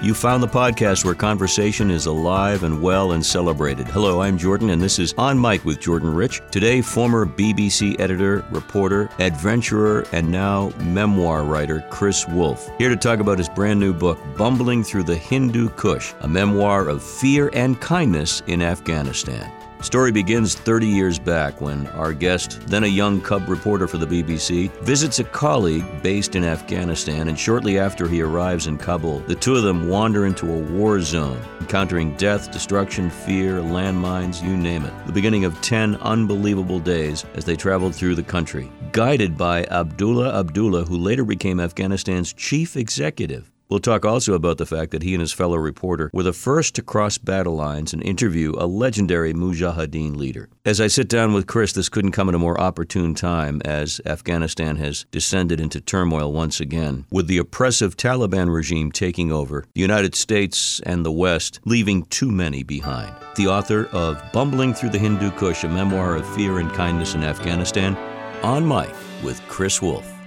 You found the podcast where conversation is alive and well and celebrated. Hello, I'm Jordan, and this is On Mic with Jordan Rich. Today, former BBC editor, reporter, adventurer, and now memoir writer Chris Woolf. Here to talk about his brand new book, Bumbling Through the Hindu Kush, a memoir of fear and kindness in Afghanistan. Story begins 30 years back when our guest, then a young cub reporter for the BBC, visits a colleague based in Afghanistan, and shortly after he arrives in Kabul, the two of them wander into a war zone, encountering death, destruction, fear, landmines, you name it. The beginning of 10 unbelievable days as they traveled through the country, guided by Abdullah Abdullah, who later became Afghanistan's chief executive. We'll talk also about the fact that he and his fellow reporter were the first to cross battle lines and interview a legendary Mujahideen leader. As I sit down with Chris, this couldn't come at a more opportune time as Afghanistan has descended into turmoil once again, with the oppressive Taliban regime taking over, the United States and the West leaving too many behind. The author of Bumbling Through the Hindu Kush, a memoir of fear and kindness in Afghanistan, on mic with Chris Woolf.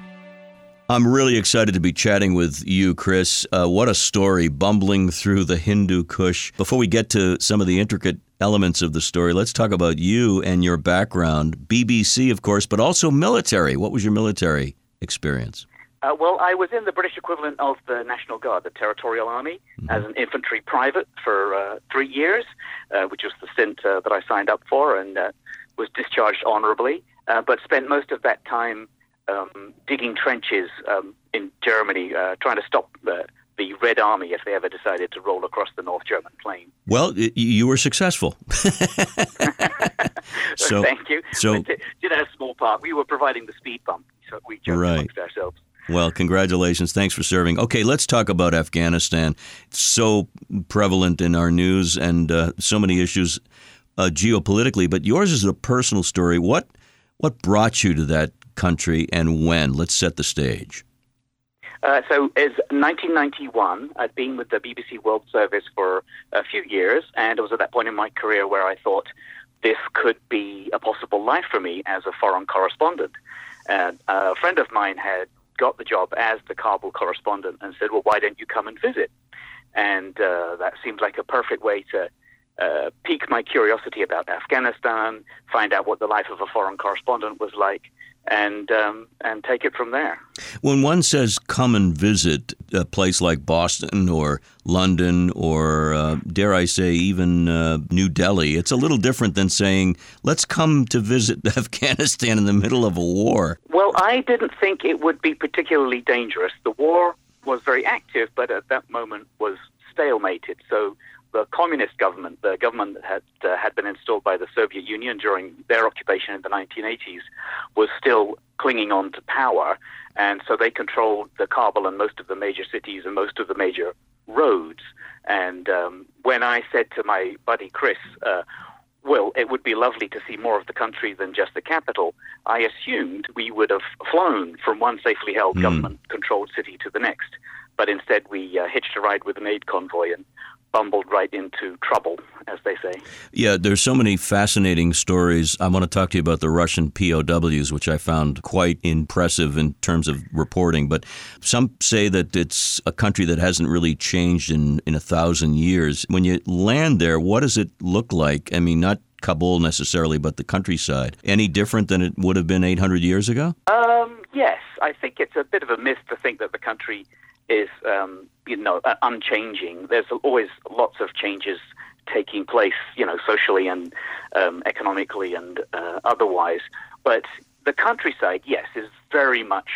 I'm really excited to be chatting with you, Chris. Uh, what a story, bumbling through the Hindu Kush. Before we get to some of the intricate elements of the story, let's talk about you and your background. BBC, of course, but also military. What was your military experience? Uh, well, I was in the British equivalent of the National Guard, the Territorial Army, mm-hmm. as an infantry private for uh, three years, uh, which was the stint uh, that I signed up for and uh, was discharged honorably, uh, but spent most of that time um, digging trenches um, in Germany, uh, trying to stop the, the Red Army if they ever decided to roll across the North German plain. Well, you were successful. so, Thank you. So, but, did a small part. We were providing the speed bump, so we joked right. amongst ourselves. Well, congratulations. Thanks for serving. Okay, let's talk about Afghanistan. It's so prevalent in our news and uh, so many issues uh, geopolitically, but yours is a personal story. What what brought you to that country and when? Let's set the stage. Uh, so, as 1991, I'd been with the BBC World Service for a few years, and it was at that point in my career where I thought this could be a possible life for me as a foreign correspondent. And a friend of mine had got the job as the Kabul correspondent and said, Well, why don't you come and visit? And uh, that seemed like a perfect way to uh, pique my curiosity about Afghanistan, find out what the life of a foreign correspondent was like, and um, and take it from there. When one says come and visit a place like Boston or London or uh, dare I say even uh, New Delhi, it's a little different than saying let's come to visit Afghanistan in the middle of a war. Well, I didn't think it would be particularly dangerous. The war was very active, but at that moment was stalemated. So the communist government, the government that had uh, had been installed by the Soviet Union during their occupation in the 1980s, was still clinging on to power, and so they controlled the Kabul and most of the major cities and most of the major roads. And um, when I said to my buddy Chris, uh, well, it would be lovely to see more of the country than just the capital. I assumed we would have flown from one safely held mm. government controlled city to the next. But instead, we uh, hitched a ride with an aid convoy and bumbled right into trouble, as they say. Yeah, there's so many fascinating stories. I want to talk to you about the Russian POWs, which I found quite impressive in terms of reporting. But some say that it's a country that hasn't really changed in, in a thousand years. When you land there, what does it look like? I mean, not Kabul necessarily, but the countryside. Any different than it would have been 800 years ago? Um, yes. I think it's a bit of a myth to think that the country is um, you know uh, unchanging. There's always lots of changes taking place, you know, socially and um, economically and uh, otherwise. But the countryside, yes, is very much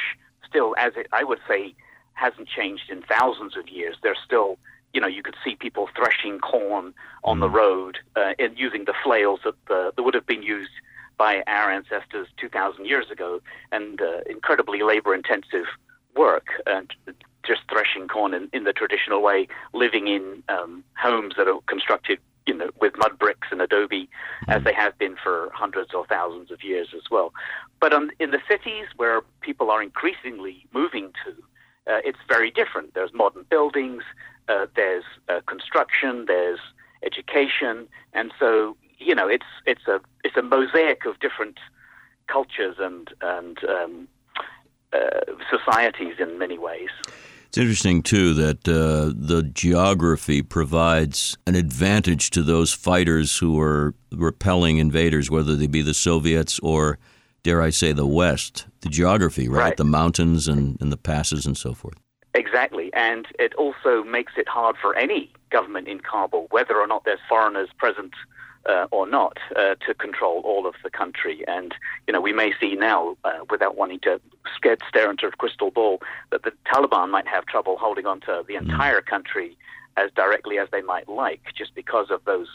still as it, I would say, hasn't changed in thousands of years. There's still you know, you could see people threshing corn on mm. the road uh, and using the flails that, uh, that would have been used by our ancestors 2,000 years ago, and uh, incredibly labor-intensive work. And just threshing corn in, in the traditional way, living in um, homes that are constructed you know, with mud bricks and adobe, as they have been for hundreds or thousands of years as well. But um, in the cities where people are increasingly moving to, uh, it's very different. There's modern buildings, uh, there's uh, construction, there's education, and so you know, it's it's a it's a mosaic of different cultures and and um, uh, societies in many ways. It's interesting, too, that uh, the geography provides an advantage to those fighters who are repelling invaders, whether they be the Soviets or, dare I say, the West. The geography, right? Right. The mountains and, and the passes and so forth. Exactly, and it also makes it hard for any government in Kabul, whether or not there's foreigners present uh, or not, uh, to control all of the country. And you know, we may see now, uh, without wanting to scare, stare into a crystal ball, that the Taliban might have trouble holding on to the entire country as directly as they might like, just because of those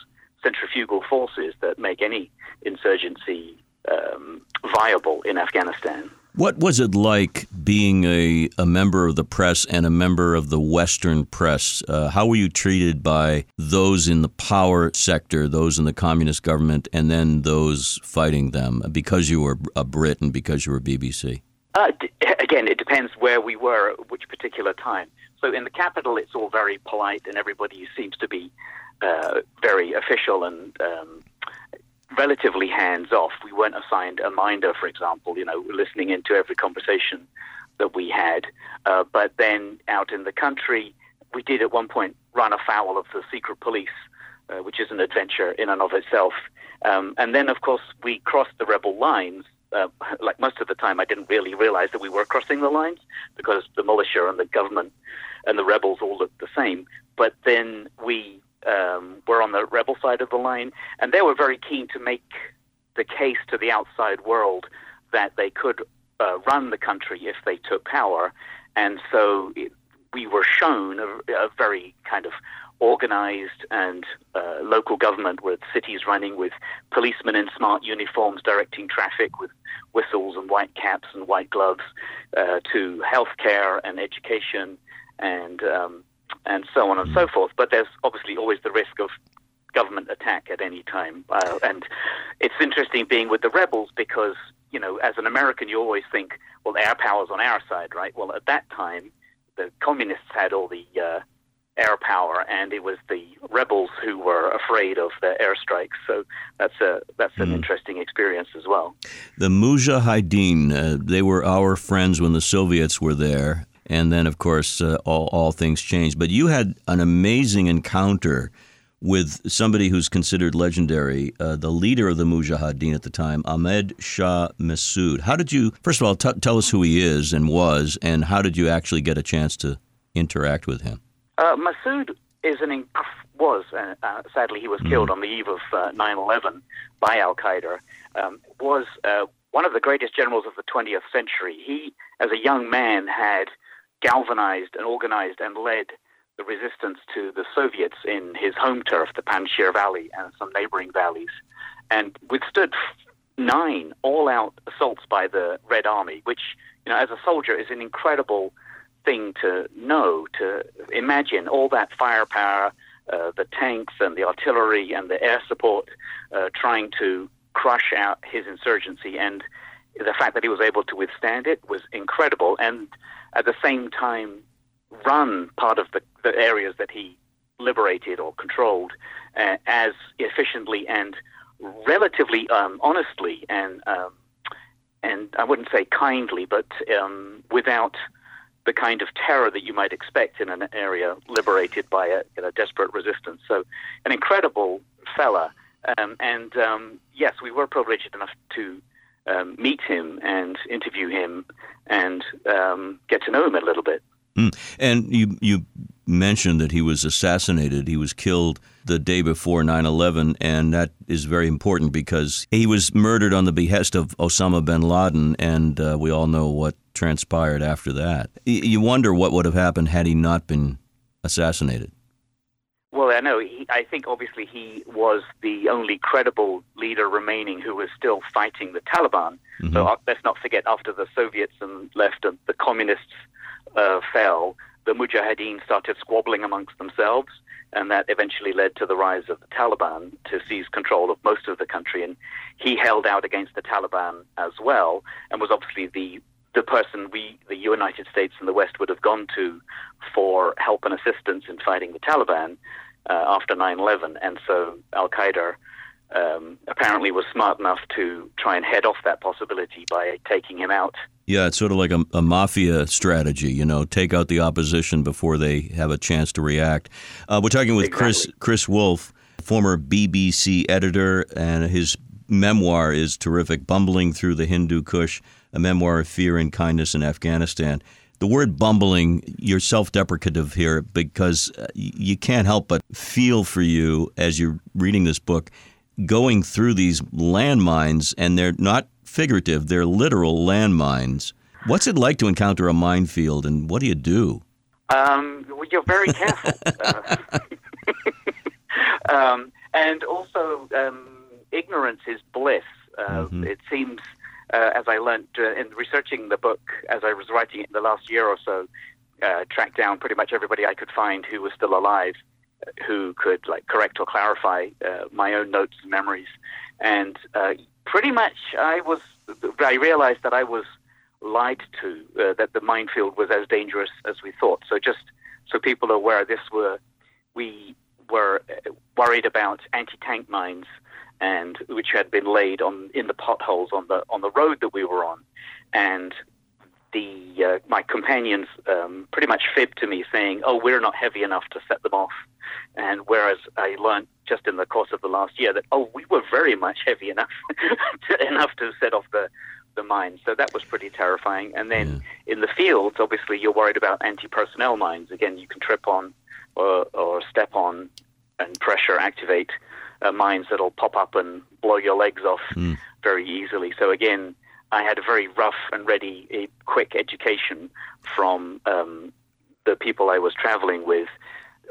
centrifugal forces that make any insurgency um, viable in Afghanistan. What was it like being a, a member of the press and a member of the Western press? Uh, how were you treated by those in the power sector, those in the communist government, and then those fighting them because you were a Brit and because you were BBC? Uh, d- again, it depends where we were at which particular time. So in the capital, it's all very polite, and everybody seems to be uh, very official and um, relatively hands off. We weren't assigned a minder, for example, you know, listening into every conversation that we had. Uh, but then out in the country, we did at one point run afoul of the secret police, uh, which is an adventure in and of itself. Um, and then, of course, we crossed the rebel lines. Uh, like most of the time, I didn't really realize that we were crossing the lines because the militia and the government and the rebels all looked the same. But then we um, were on the rebel side of the line, and they were very keen to make the case to the outside world that they could uh, run the country if they took power. And so it, we were shown a, a very kind of organized and uh, local government with cities running with policemen in smart uniforms directing traffic with whistles and white caps and white gloves uh, to healthcare and education and um, and so on and so forth. But there's obviously always the risk of government attack at any time. Uh, and it's interesting being with the rebels because, you know, as an American, you always think, well, air power's on our side, right? Well, at that time, the communists had all the uh, air power, and it was the rebels who were afraid of the airstrikes. So that's a that's an interesting experience as well. The Mujahideen, uh, they were our friends when the Soviets were there. And then, of course, uh, all, all things changed. But you had an amazing encounter with somebody who's considered legendary, uh, the leader of the Mujahideen at the time, Ahmed Shah Massoud. How did you, first of all, t- tell us who he is and was, and how did you actually get a chance to interact with him? Uh, Massoud is an inc- was uh, uh, sadly he was killed on the eve of uh, 9/11 by Al Qaeda. Um, was uh, one of the greatest generals of the 20th century. He, as a young man, had galvanized and organized and led the resistance to the Soviets in his home turf, the Panjshir Valley, and some neighboring valleys, and withstood nine all-out assaults by the Red Army, which, you know, as a soldier, is an incredible thing to know, to imagine all that firepower, uh, the tanks and the artillery and the air support, uh, trying to crush out his insurgency, and the fact that he was able to withstand it was incredible, and at the same time run part of the, the areas that he liberated or controlled uh, as efficiently and relatively um, honestly and um, and I wouldn't say kindly, but um, without the kind of terror that you might expect in an area liberated by a, you know, desperate resistance. So, an incredible fella. Um, and um, yes, we were privileged enough to um, meet him and interview him and um, get to know him a little bit. Mm. And you you mentioned that he was assassinated. He was killed the day before 9/11, and that is very important because he was murdered on the behest of Osama bin Laden, and uh, we all know what transpired after that. Y- you wonder what would have happened had he not been assassinated. Well, I know. He, I think obviously he was the only credible leader remaining who was still fighting the Taliban. Mm-hmm. So uh, let's not forget, after the Soviets and left, and the communists uh, fell, the Mujahideen started squabbling amongst themselves, and that eventually led to the rise of the Taliban to seize control of most of the country. And he held out against the Taliban as well, and was obviously the the person we, the United States and the West, would have gone to for help and assistance in fighting the Taliban uh, after 9/11. And so Al Qaeda um, apparently was smart enough to try and head off that possibility by taking him out Yeah, it's sort of like a, a, mafia strategy, you know, take out the opposition before they have a chance to react. Uh, we're talking with exactly. Chris Chris Woolf, former BBC editor, and his memoir is terrific, Bumbling Through the Hindu Kush, a memoir of fear and kindness in Afghanistan. The word bumbling, you're self deprecative here because uh, you can't help but feel for you as you're reading this book going through these landmines, and they're not figurative, they're literal landmines. What's it like to encounter a minefield, and what do you do? Um, well, you're very careful. uh, um, and also, um, ignorance is bliss. Uh, mm-hmm. It seems, uh, as I learned uh, in researching the book, as I was writing it in the last year or so, uh, tracked down pretty much everybody I could find who was still alive who could like correct or clarify uh, my own notes and memories. And uh, pretty much, I was I realized that I was lied to uh, that the minefield was as dangerous as we thought. So just so people are aware, this were we were uh, worried about anti-tank mines and which had been laid on in the potholes on the on the road that we were on, and the uh, my companions um, pretty much fibbed to me, saying, "Oh, we're not heavy enough to set them off." And whereas I learned just in the course of the last year that, oh, we were very much heavy enough to, enough to set off the the mines. So that was pretty terrifying. And then yeah. in the fields, obviously, you're worried about anti-personnel mines. Again, you can trip on or, or step on and pressure activate uh, mines that'll pop up and blow your legs off mm. very easily. So again, I had a very rough and ready, a quick education from um, the people I was traveling with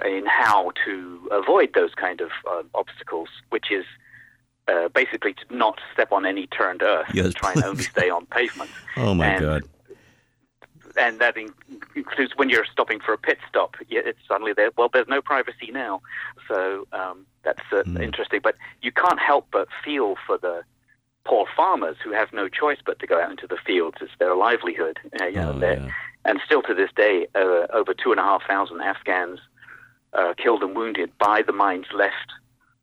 in how to avoid those kind of uh, obstacles, which is uh, basically to not step on any turned earth yes, and try and only stay on pavement. Oh my and, God! And that includes when you're stopping for a pit stop. It's suddenly there. Well, there's no privacy now, so um, that's uh, mm. interesting. But you can't help but feel for the poor farmers who have no choice but to go out into the fields. It's their livelihood. Uh, you know, oh, yeah. And still to this day, uh, over two and a half thousand Afghans uh, killed and wounded by the mines left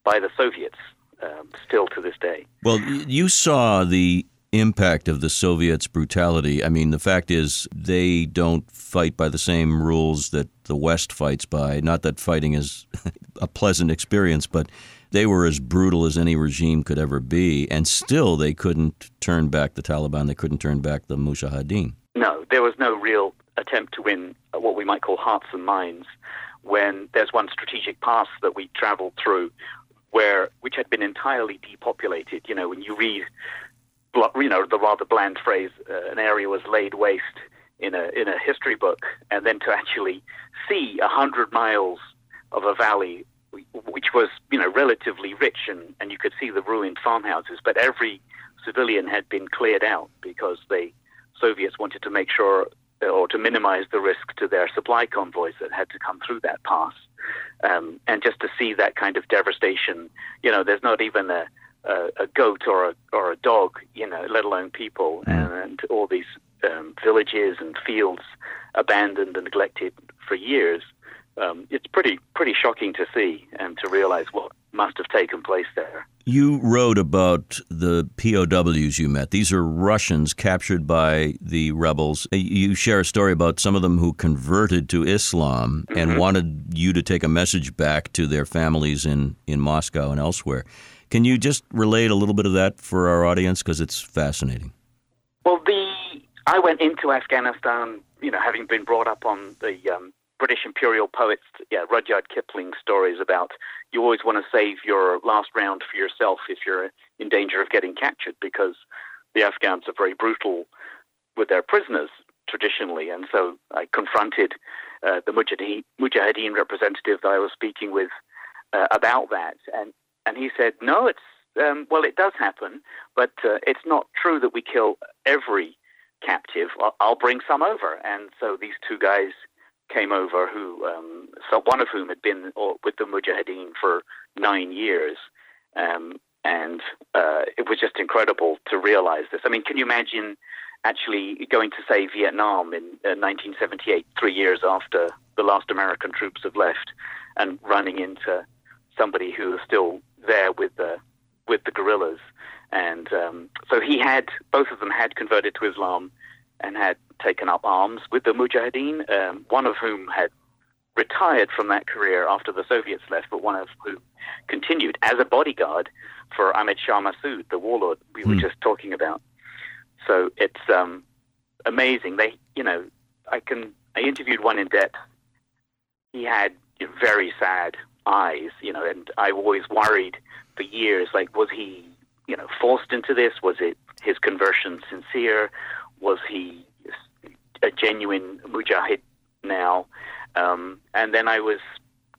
by the Soviets. Um, still to this day. Well, you saw the impact of the Soviets' brutality. I mean, the fact is, they don't fight by the same rules that the West fights by. Not that fighting is a pleasant experience, but they were as brutal as any regime could ever be, and still they couldn't turn back the Taliban. They couldn't turn back the Mujahideen. No, there was no real attempt to win what we might call hearts and minds. When there's one strategic pass that we traveled through, where which had been entirely depopulated. You know, when you read, you know, the rather bland phrase, uh, "an area was laid waste." in a in a history book, and then to actually see a hundred miles of a valley which was you know relatively rich and, and you could see the ruined farmhouses, but every civilian had been cleared out because the Soviets wanted to make sure or to minimize the risk to their supply convoys that had to come through that pass. Um, and just to see that kind of devastation, you know, there's not even a, a, a goat or a, or a dog, you know, let alone people, mm. and, and all these um, villages and fields abandoned and neglected for years um, it's pretty pretty shocking to see and to realize what must have taken place there. You wrote about the POWs you met. These are Russians captured by the rebels. You share a story about some of them who converted to Islam mm-hmm. and wanted you to take a message back to their families in, in Moscow and elsewhere. Can you just relate a little bit of that for our audience because it's fascinating? Well, the I went into Afghanistan, you know, having been brought up on the um, British imperial poets, yeah, Rudyard Kipling stories about you always want to save your last round for yourself if you're in danger of getting captured because the Afghans are very brutal with their prisoners traditionally. And so I confronted uh, the Mujahideen, representative that I was speaking with uh, about that. And, and he said, no, it's, um, well, it does happen, but uh, it's not true that we kill every captive. I'll, I'll bring some over. And so these two guys came over, who um, so one of whom had been with the Mujahideen for nine years, um, and uh, it was just incredible to realize this. I mean, can you imagine actually going to say Vietnam in uh, 1978, three years after the last American troops have left, and running into somebody who is still there with the with the guerrillas, and um, so he had both of them had converted to Islam and had taken up arms with the Mujahideen, um, one of whom had retired from that career after the Soviets left, but one of whom continued as a bodyguard for Ahmed Shah Massoud, the warlord we were hmm. just talking about. So it's um, amazing. They, you know, I can. I interviewed one in depth. He had very sad eyes, you know, and I always worried for years, like, was he, you know, forced into this? Was it his conversion sincere? Was he a genuine mujahid now? Um, and then I was,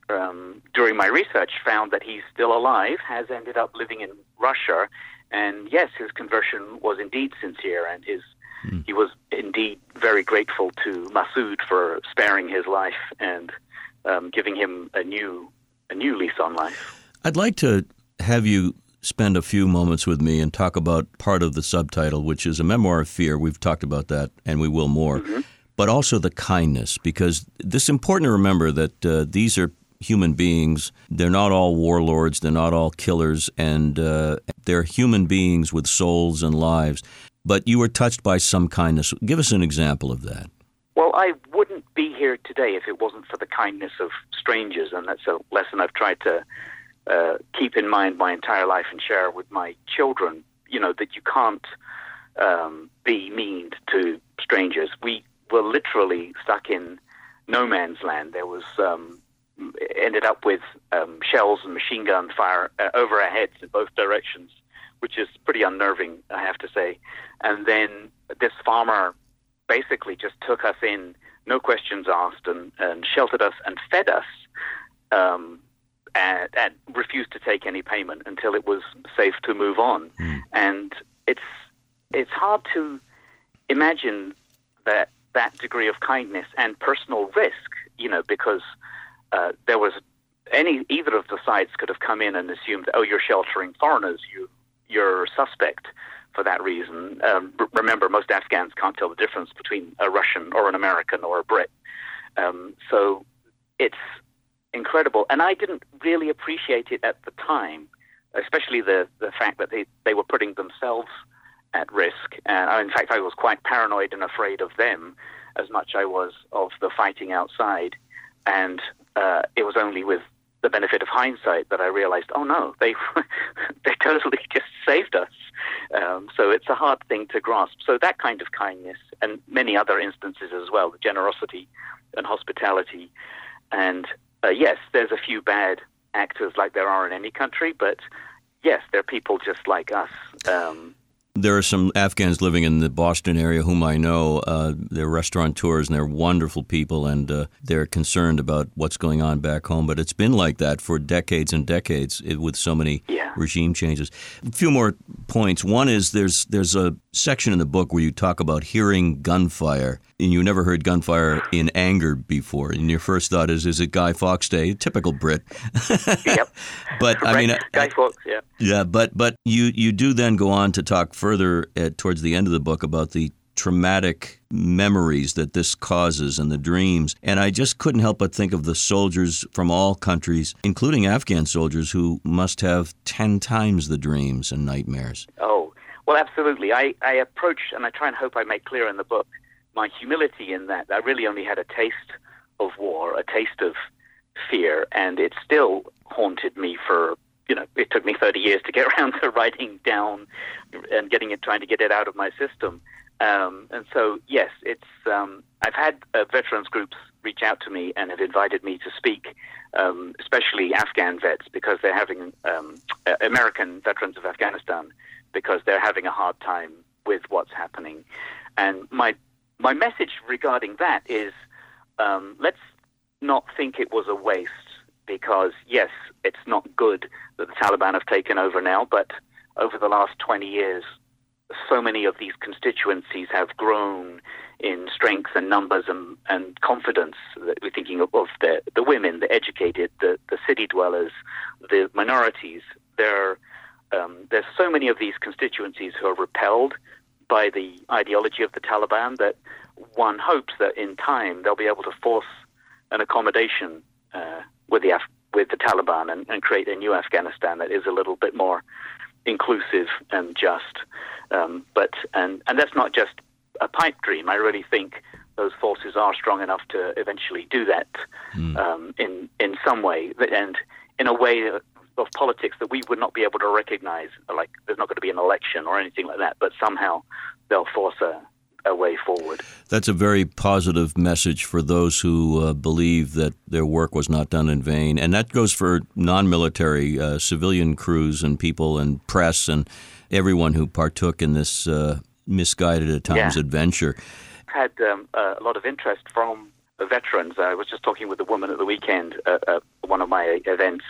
um, during my research, found that he's still alive, has ended up living in Russia, and yes, his conversion was indeed sincere, and his mm. he was indeed very grateful to Massoud for sparing his life and um, giving him a new a new lease on life. I'd like to have you spend a few moments with me and talk about part of the subtitle, which is a memoir of fear. We've talked about that, and we will more. Mm-hmm. But also the kindness, because this is important to remember that uh, these are human beings. They're not all warlords, they're not all killers, and uh, they're human beings with souls and lives. But you were touched by some kindness. Give us an example of that. Well, I wouldn't be here today if it wasn't for the kindness of strangers, and that's a lesson I've tried to uh, keep in mind my entire life and share with my children. You know that you can't um, be mean to strangers. We were literally stuck in no man's land. There was um, ended up with um, shells and machine gun fire uh, over our heads in both directions, which is pretty unnerving, I have to say. And then this farmer basically just took us in, no questions asked, and, and sheltered us and fed us. Um, and, and, refused to take any payment until it was safe to move on. Mm. And it's it's hard to imagine that that degree of kindness and personal risk, you know, because uh, there was any either of the sides could have come in and assumed, oh, you're sheltering foreigners, you you're suspect for that reason. Um, remember, most Afghans can't tell the difference between a Russian or an American or a Brit. Um, so it's incredible, and I didn't really appreciate it at the time, especially the the fact that they they were putting themselves at risk. And in fact, I was quite paranoid and afraid of them as much I was of the fighting outside. And uh, it was only with the benefit of hindsight that I realized, oh no, they they totally just saved us. Um, so it's a hard thing to grasp. So that kind of kindness, and many other instances as well, the generosity and hospitality, and uh, yes, there's a few bad actors like there are in any country, but yes, they're people just like us. Um, there are some Afghans living in the Boston area whom I know. Uh, they're restaurateurs and they're wonderful people, and uh, they're concerned about what's going on back home. But it's been like that for decades and decades with so many yeah. regime changes. A few more points. One is there's there's a section in the book where you talk about hearing gunfire, and you never heard gunfire in anger before. And your first thought is, is it Guy Fawkes Day? Typical Brit. yep. But I mean, Guy Fawkes. Yeah. Yeah, but but you you do then go on to talk further at, towards the end of the book about the traumatic memories that this causes and the dreams. And I just couldn't help but think of the soldiers from all countries, including Afghan soldiers, who must have 10 times the dreams and nightmares. Oh, well, absolutely. I, I approach, and I try and hope I make clear in the book, my humility in that I really only had a taste of war, a taste of fear, and it still haunted me for you know, it took me 30 years to get around to writing down and getting it, trying to get it out of my system. Um, and so, yes, it's. Um, I've had uh, veterans groups reach out to me and have invited me to speak, um, especially Afghan vets, because they're having um, uh, American veterans of Afghanistan, because they're having a hard time with what's happening. And my my message regarding that is, um, let's not think it was a waste because, yes, it's not good that the Taliban have taken over now, but over the last 20 years, so many of these constituencies have grown in strength and numbers and, and confidence. We're thinking of, the, the women, the educated, the, the city dwellers, the minorities. There, um, there's so many of these constituencies who are repelled by the ideology of the Taliban that one hopes that in time they'll be able to force an accommodation uh, with the Af- with the Taliban and, and, create a new Afghanistan that is a little bit more inclusive and just. Um, but and and that's not just a pipe dream. I really think those forces are strong enough to eventually do that mm. um, in in some way, and in a way of politics that we would not be able to recognize. Like there's not going to be an election or anything like that, but somehow they'll force a, a way forward. That's a very positive message for those who uh, believe that their work was not done in vain, and that goes for non-military uh, civilian crews and people and press and everyone who partook in this uh, misguided at times yeah. adventure. Had um, a lot of interest from veterans. I was just talking with a woman at the weekend at, at one of my events,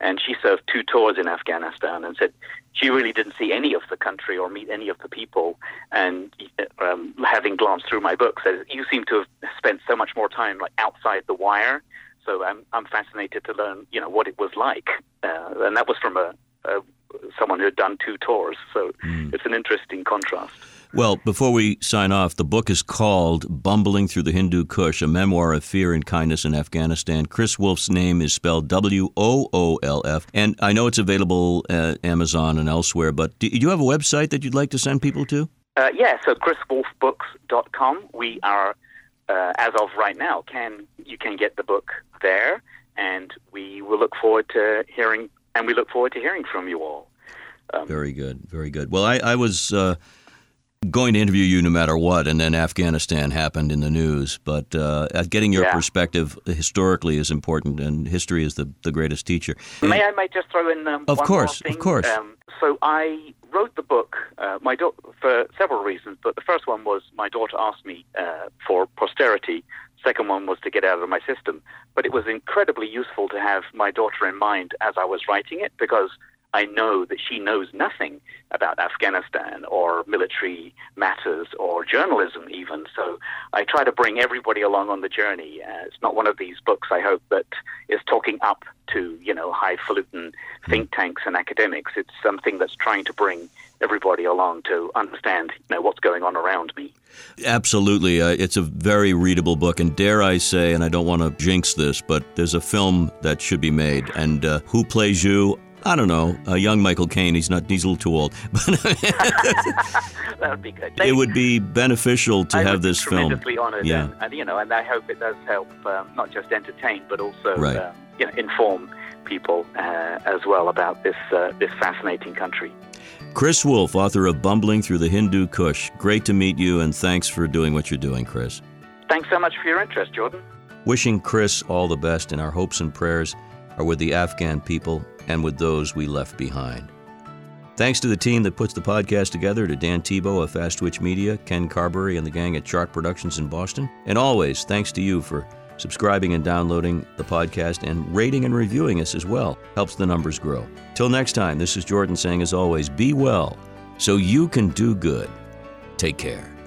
and she served two tours in Afghanistan and said she really didn't see any of the country or meet any of the people. And um, having glanced through my book, says you seem to have spent so much more time like outside the wire. So I'm I'm fascinated to learn, you know, what it was like, uh, and that was from a, a someone who had done two tours. So mm. it's an interesting contrast. Well, before we sign off, the book is called Bumbling Through the Hindu Kush, a memoir of fear and kindness in Afghanistan. Chris Woolf's name is spelled W O O L F. And I know it's available at Amazon and elsewhere, but do you have a website that you'd like to send people to? Uh, yeah, so chriswoolfbooks.com. We are, uh, as of right now, can you can get the book there, and we will look forward to hearing, and we look forward to hearing from you all. Um, very good, very good. Well, I, I was. Uh, going to interview you no matter what, and then Afghanistan happened in the news. But uh, getting your yeah. perspective historically is important, and history is the, the greatest teacher. May I might just throw in um, of course? Of course, um, so I wrote the book uh, my do- for several reasons, but the first one was my daughter asked me uh, for posterity. Second one was to get out of my system. But it was incredibly useful to have my daughter in mind as I was writing it because I know that she knows nothing about Afghanistan or military matters or journalism, even. So I try to bring everybody along on the journey. Uh, it's not one of these books, I hope, that is talking up to, you know, highfalutin think tanks and academics. It's something that's trying to bring everybody along to understand, you know, what's going on around me. Absolutely. Uh, it's a very readable book. And dare I say, and I don't want to jinx this, but there's a film that should be made. And uh, who plays you? I don't know, a young Michael Caine. He's not. He's a little too old. that would be good. It would be beneficial to I have this film. Tremendously honored, yeah. And, and, you know, and I hope it does help um, not just entertain, but also right. um, you know, inform people uh, as well about this uh, this fascinating country. Chris Woolf, author of Bumbling Through the Hindu Kush. Great to meet you, and thanks for doing what you're doing, Chris. Thanks so much for your interest, Jordan. Wishing Chris all the best, and our hopes and prayers are with the Afghan people and with those we left behind. Thanks to the team that puts the podcast together, to Dan Tebow of Fast Twitch Media, Ken Carberry, and the gang at Chart Productions in Boston. And always, thanks to you for subscribing and downloading the podcast and rating and reviewing us as well. Helps the numbers grow. Till next time, this is Jordan saying, as always, be well so you can do good. Take care.